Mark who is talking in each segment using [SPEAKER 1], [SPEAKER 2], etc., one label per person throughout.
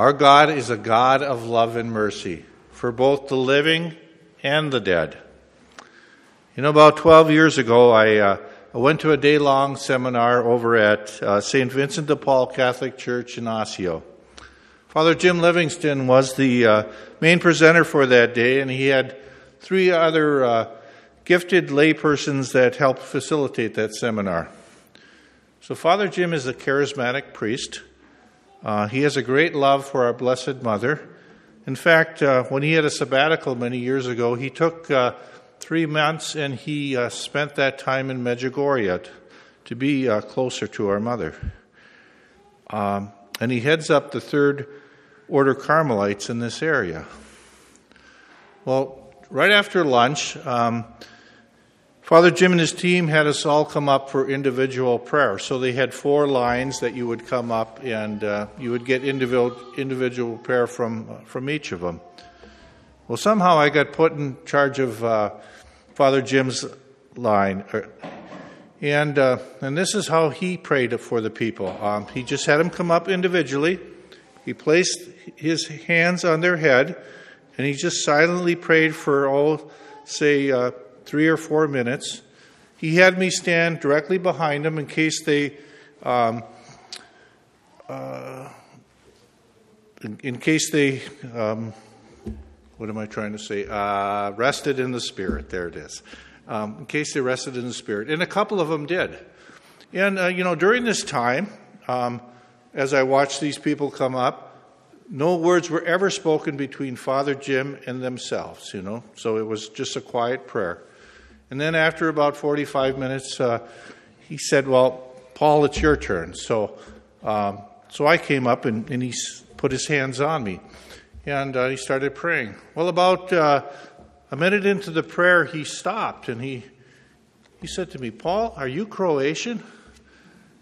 [SPEAKER 1] Our God is a God of love and mercy for both the living and the dead. You know, about 12 years ago, I, uh, I went to a day long seminar over at uh, St. Vincent de Paul Catholic Church in Osseo. Father Jim Livingston was the uh, main presenter for that day, and he had three other uh, gifted laypersons that helped facilitate that seminar. So, Father Jim is a charismatic priest. Uh, he has a great love for our Blessed Mother. In fact, uh, when he had a sabbatical many years ago, he took uh, three months and he uh, spent that time in Medjugorje to be uh, closer to our mother. Um, and he heads up the Third Order Carmelites in this area. Well, right after lunch, um, Father Jim and his team had us all come up for individual prayer. So they had four lines that you would come up and uh, you would get individual, individual prayer from, uh, from each of them. Well, somehow I got put in charge of uh, Father Jim's line. Uh, and, uh, and this is how he prayed for the people. Um, he just had them come up individually. He placed his hands on their head and he just silently prayed for, all, say, uh, three or four minutes. He had me stand directly behind him in case they, um, uh, in, in, case they, um, what am I trying to say? Uh, rested in the Spirit. There it is. Um, in case they rested in the Spirit. And a couple of them did. And, uh, you know, during this time, um, as I watched these people come up, no words were ever spoken between Father Jim and themselves, you know, so it was just a quiet prayer. And then after about 45 minutes, uh, he said, Well, Paul, it's your turn. So, um, so I came up and, and, he put his hands on me. And uh, he started praying. Well, about uh, a minute into the prayer, he stopped and he, he said to me, Paul, are you Croatian?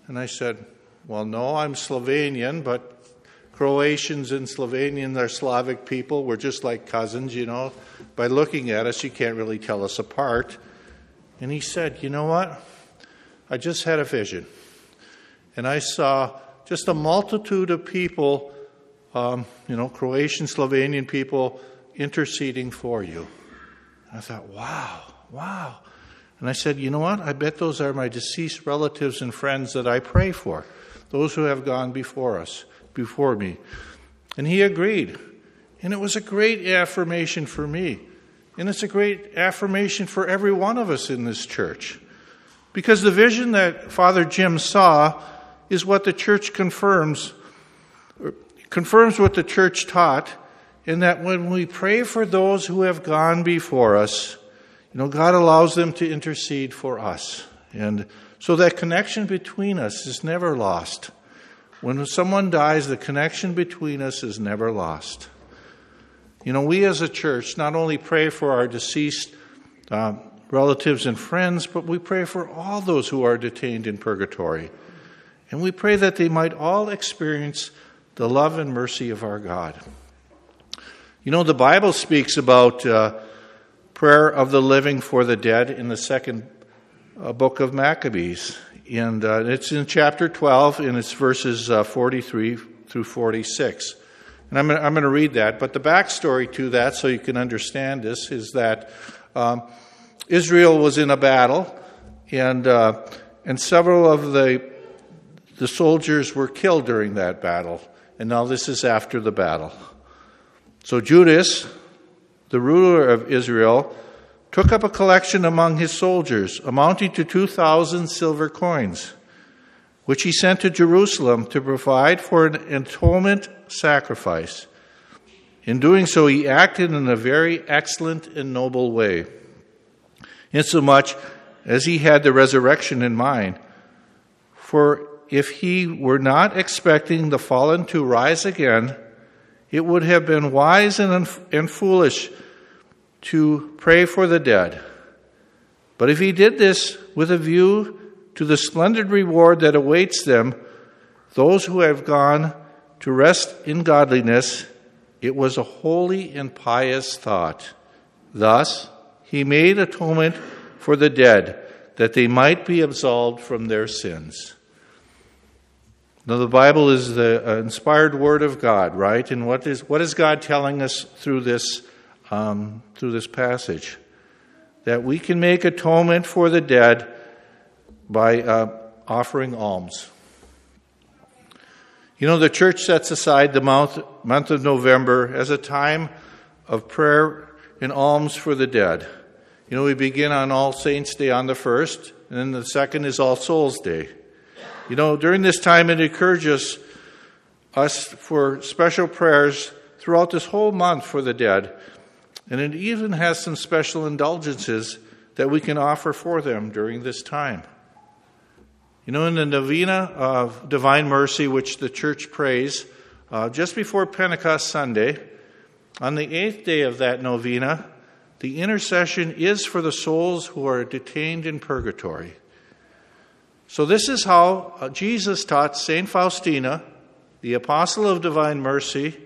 [SPEAKER 1] And I said, Well, no, I'm Slovenian, but Croatians and Slovenians are Slavic people. We're just like cousins, you know. By looking at us, you can't really tell us apart. And he said, You know what? I just had a vision. And I saw just a multitude of people, um, you know, Croatian, Slovenian people interceding for you. And I thought, wow, wow. And I said, you know what? I bet those are my deceased relatives and friends that I pray for, those who have gone before us, before me. And he agreed. And it was a great affirmation for me. And it's a great affirmation for every one of us in this church. Because the vision that Father Jim saw is what the church confirms, confirms what the church taught, in that when we pray for those who have gone before us, you know, God allows them to intercede for us. And so that connection between us is never lost. When someone dies, the connection between us is never lost. You know, we as a church not only pray for our deceased uh, relatives and friends, but we pray for all those who are detained in purgatory. And we pray that they might all experience the love and mercy of our God. You know, the Bible speaks about uh, prayer of the living for the dead in the second uh, book of Maccabees. And uh, it's in chapter 12, and it's verses uh, 43 through 46. And I'm going, to, read that. But the backstory to that, so you can understand this, is that um, Israel was in a battle, and, uh, and several of the, the soldiers were killed during that battle. And now this is after the battle. So Judas, the ruler of Israel, took up a collection among his soldiers amounting to 2,000 silver coins which he sent to Jerusalem to provide for an atonement sacrifice. In doing so, he acted in a very excellent and noble way, insomuch as he had the resurrection in mind. For if he were not expecting the fallen to rise again, it would have been wise and, and foolish to pray for the dead. But if he did this with a view to the splendid reward that awaits them, those who have gone to rest in godliness, it was a holy and pious thought. Thus, he made atonement for the dead, that they might be absolved from their sins. Now, the Bible is the uh, inspired Word of God, right? And what is what is God telling us through this um, through this passage? That we can make atonement for the dead by uh, offering alms. You know, the church sets aside the month, month of November as a time of prayer and alms for the dead. You know, we begin on All Saints' Day on the first, and then the second is All Souls' Day. You know, during this time, it encourages us for special prayers throughout this whole month for the dead. And it even has some special indulgences that we can offer for them during this time. You know, in the novena of Divine Mercy, which the church prays uh, just before Pentecost Sunday, on the eighth day of that novena, the intercession is for the souls who are detained in purgatory. So, this is how uh, Jesus taught St. Faustina, the apostle of divine mercy,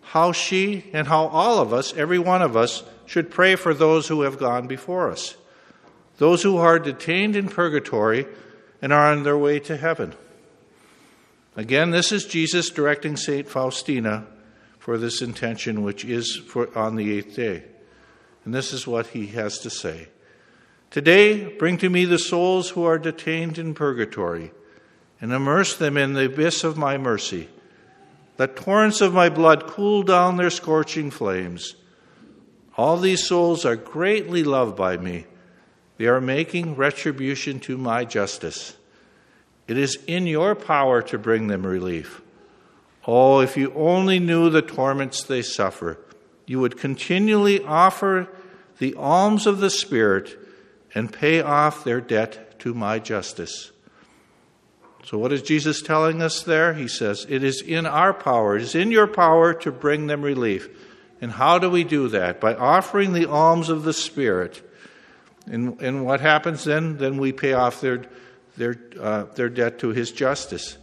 [SPEAKER 1] how she and how all of us, every one of us, should pray for those who have gone before us, those who are detained in purgatory and are on their way to heaven. Again, this is Jesus directing St. Faustina for this intention, which is for, on the eighth day. And this is what he has to say. Today, bring to me the souls who are detained in purgatory, and immerse them in the abyss of my mercy. Let torrents of my blood cool down their scorching flames. All these souls are greatly loved by me. They are making retribution to my justice. It is in your power to bring them relief. Oh, if you only knew the torments they suffer, you would continually offer the alms of the Spirit and pay off their debt to my justice. So, what is Jesus telling us there? He says, It is in our power, it is in your power to bring them relief. And how do we do that? By offering the alms of the Spirit. And, and what happens then? Then we pay off their, their, uh, their debt to His justice.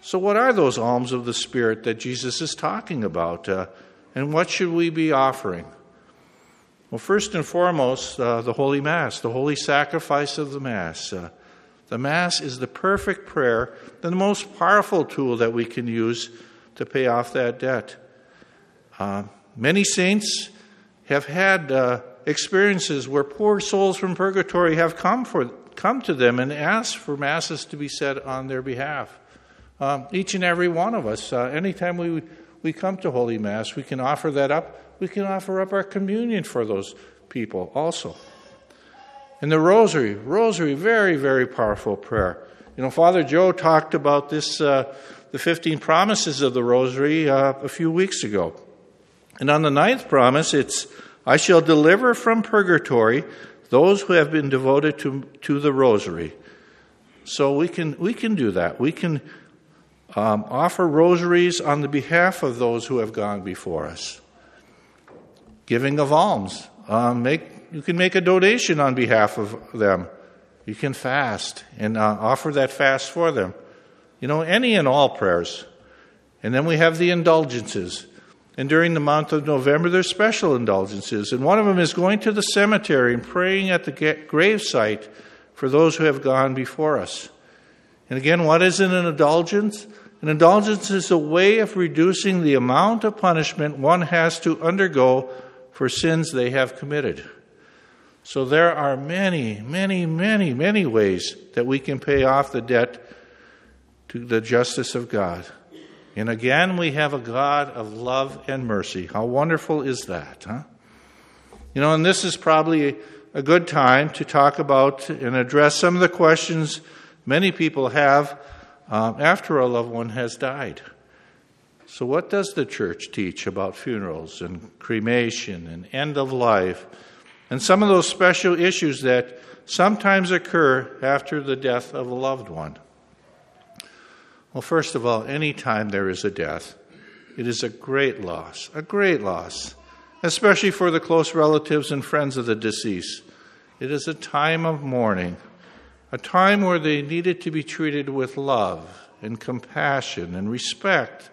[SPEAKER 1] So, what are those alms of the Spirit that Jesus is talking about? Uh, and what should we be offering? Well, first and foremost, uh, the Holy Mass, the holy sacrifice of the Mass. Uh, the Mass is the perfect prayer, the most powerful tool that we can use to pay off that debt. Uh, many saints have had uh, experiences where poor souls from purgatory have come, for, come to them and asked for Masses to be said on their behalf. Um, each and every one of us, uh, anytime we, we come to Holy Mass, we can offer that up we can offer up our communion for those people also. And the rosary, rosary, very, very powerful prayer. You know, Father Joe talked about this, uh, the 15 promises of the rosary uh, a few weeks ago. And on the ninth promise, it's, I shall deliver from purgatory those who have been devoted to, to the rosary. So we can, we can do that. We can um, offer rosaries on the behalf of those who have gone before us giving of alms. Um, make, you can make a donation on behalf of them. You can fast and uh, offer that fast for them. You know, any and all prayers. And then we have the indulgences. And during the month of November, there's special indulgences. And one of them is going to the cemetery and praying at the gravesite for those who have gone before us. And again, what is an indulgence? An indulgence is a way of reducing the amount of punishment one has to undergo for sins they have committed. So there are many, many, many, many ways that we can pay off the debt to the justice of God. And again, we have a God of love and mercy. How wonderful is that, huh? You know, and this is probably a good time to talk about and address some of the questions many people have um, after a loved one has died. So, what does the church teach about funerals and cremation and end of life and some of those special issues that sometimes occur after the death of a loved one? Well, first of all, anytime there is a death, it is a great loss, a great loss, especially for the close relatives and friends of the deceased. It is a time of mourning, a time where they needed to be treated with love and compassion and respect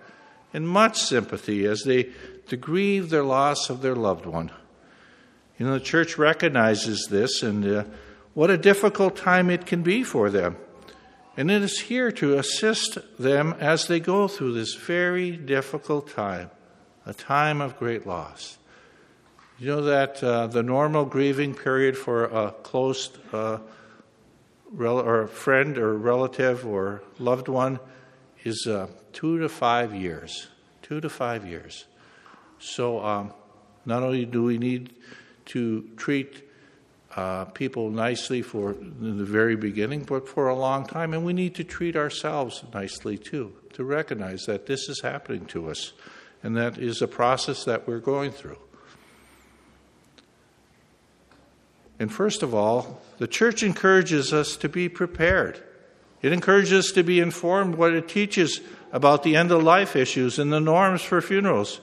[SPEAKER 1] and much sympathy as they to grieve their loss of their loved one. You know, the church recognizes this and uh, what a difficult time it can be for them. And it is here to assist them as they go through this very difficult time, a time of great loss. You know that uh, the normal grieving period for a close uh, rel- or friend or relative or loved one is uh, two to five years. Two to five years. So um, not only do we need to treat uh, people nicely for the very beginning, but for a long time, and we need to treat ourselves nicely too, to recognize that this is happening to us, and that is a process that we're going through. And first of all, the church encourages us to be prepared. It encourages us to be informed what it teaches about the end of life issues and the norms for funerals.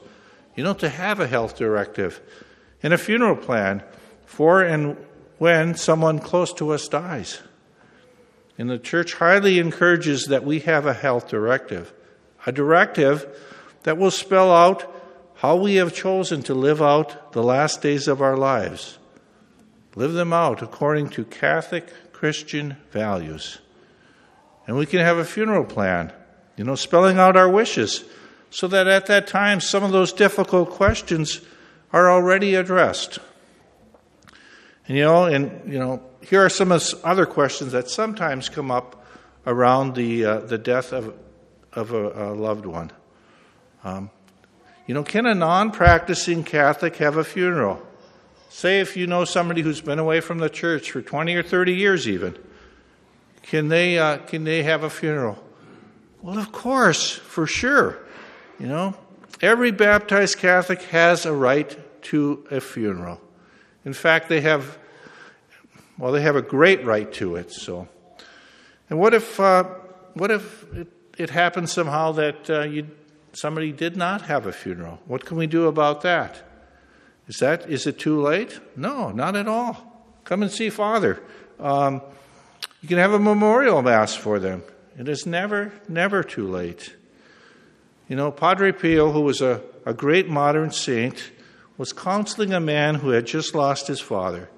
[SPEAKER 1] You know, to have a health directive and a funeral plan for and when someone close to us dies. And the church highly encourages that we have a health directive, a directive that will spell out how we have chosen to live out the last days of our lives. Live them out according to Catholic Christian values. And we can have a funeral plan, you know, spelling out our wishes so that at that time some of those difficult questions are already addressed. And you know, and you know, here are some other questions that sometimes come up around the uh, the death of of a, a loved one. Um, you know, can a non-practicing Catholic have a funeral? Say if you know somebody who's been away from the church for 20 or 30 years, even, can they, uh, can they have a funeral? Well, of course, for sure. You know, every baptized Catholic has a right to a funeral. In fact, they have, well, they have a great right to it. So, and what if, uh, what if it, it happened somehow that uh, you, somebody did not have a funeral? What can we do about that? Is that is it too late? No, not at all. Come and see Father. Um, you can have a memorial mass for them. It is never, never too late. You know, Padre Pio, who was a, a great modern saint, was counseling a man who had just lost his father.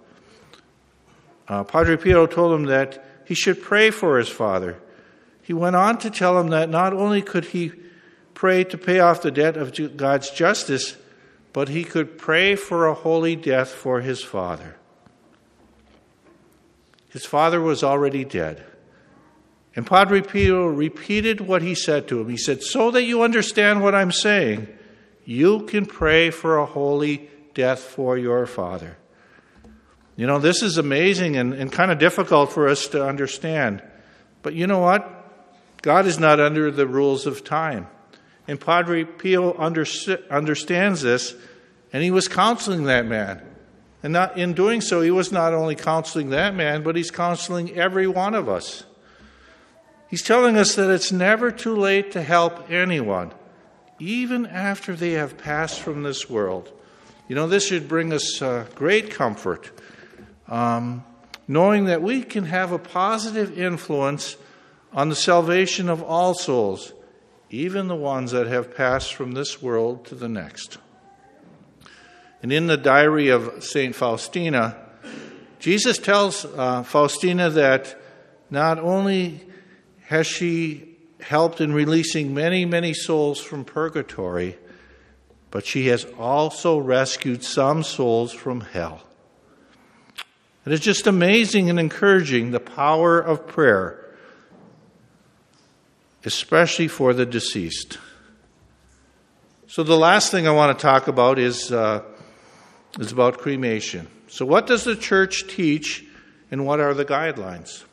[SPEAKER 1] Uh, Padre Pio told him that he should pray for his father. He went on to tell him that not only could he pray to pay off the debt of God's justice, but he could pray for a holy death for his father. His father was already dead. And Padre Pio repeated what he said to him. He said, So that you understand what I'm saying, you can pray for a holy death for your father. You know, this is amazing and, and kind of difficult for us to understand. But you know what? God is not under the rules of time. And Padre Pio understands this, and he was counseling that man. And not, in doing so, he was not only counseling that man, but he's counseling every one of us. He's telling us that it's never too late to help anyone, even after they have passed from this world. You know, this should bring us uh, great comfort, um, knowing that we can have a positive influence on the salvation of all souls even the ones that have passed from this world to the next. And in the diary of St. Faustina, Jesus tells uh, Faustina that not only has she helped in releasing many, many souls from purgatory, but she has also rescued some souls from hell. It is just amazing and encouraging the power of prayer especially for the deceased. So, the last thing I want to talk about is, uh, is about cremation. So, what does the church teach and what are the guidelines?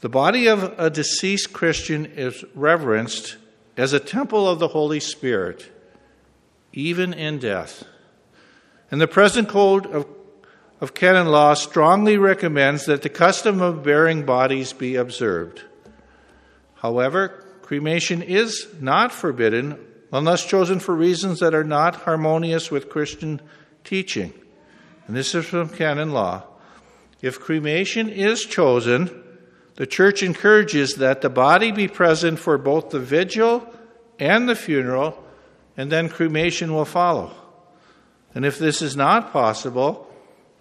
[SPEAKER 1] The body of a deceased Christian is reverenced as a temple of the Holy Spirit, even in death. And the present code of, of canon law strongly recommends that the custom of burying bodies be observed. However, cremation is not forbidden unless chosen for reasons that are not harmonious with Christian teaching. And this is from canon law. If cremation is chosen, the church encourages that the body be present for both the vigil and the funeral, and then cremation will follow. And if this is not possible,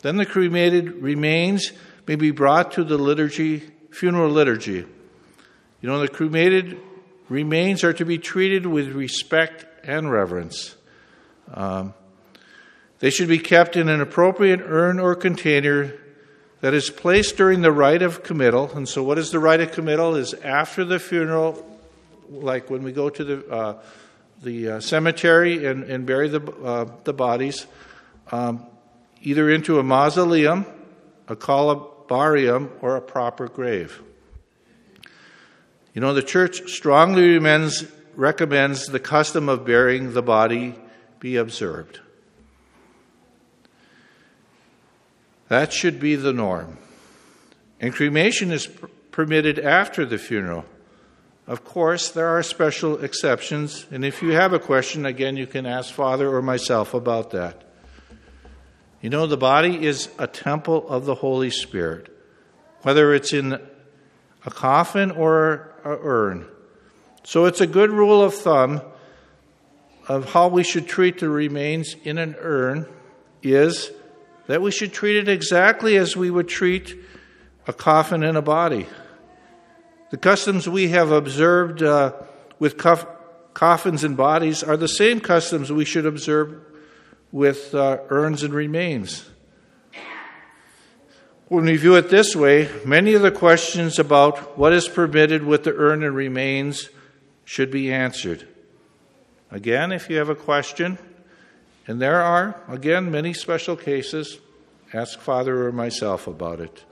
[SPEAKER 1] then the cremated remains may be brought to the liturgy funeral liturgy. You know, the cremated remains are to be treated with respect and reverence. Um, they should be kept in an appropriate urn or container that is placed during the rite of committal. And so, what is the rite of committal? Is after the funeral, like when we go to the uh, the uh, cemetery and, and, bury the uh, the bodies, um, either into a mausoleum, a columbarium, or a proper grave. You know, the church strongly recommends, recommends the custom of burying the body be observed. That should be the norm. And cremation is pr- permitted after the funeral. Of course, there are special exceptions, and if you have a question, again, you can ask Father or myself about that. You know, the body is a temple of the Holy Spirit, whether it's in a coffin or an urn. So it's a good rule of thumb of how we should treat the remains in an urn is that we should treat it exactly as we would treat a coffin and a body. The customs we have observed uh, with cof- coffins and bodies are the same customs we should observe with uh, urns and remains. When we view it this way, many of the questions about what is permitted with the urn and remains should be answered. Again, if you have a question, and there are, again, many special cases. Ask Father or myself about it.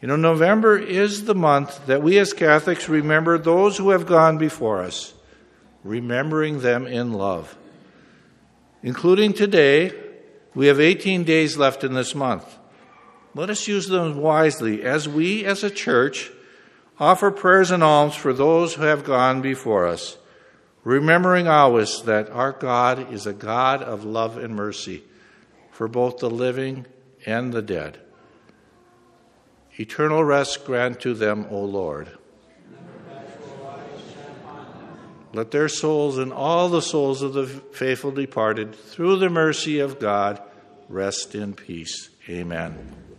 [SPEAKER 1] You know, November is the month that we as Catholics remember those who have gone before us, remembering them in love. Including today, we have 18 days left in this month. Let us use them wisely as we, as a church, offer prayers and alms for those who have gone before us remembering always that our God is a God of love and mercy for both the living and the dead. Eternal rest grant to them, O Lord. Let their souls and all the souls of the faithful departed, through the mercy of God, rest in peace. Amen.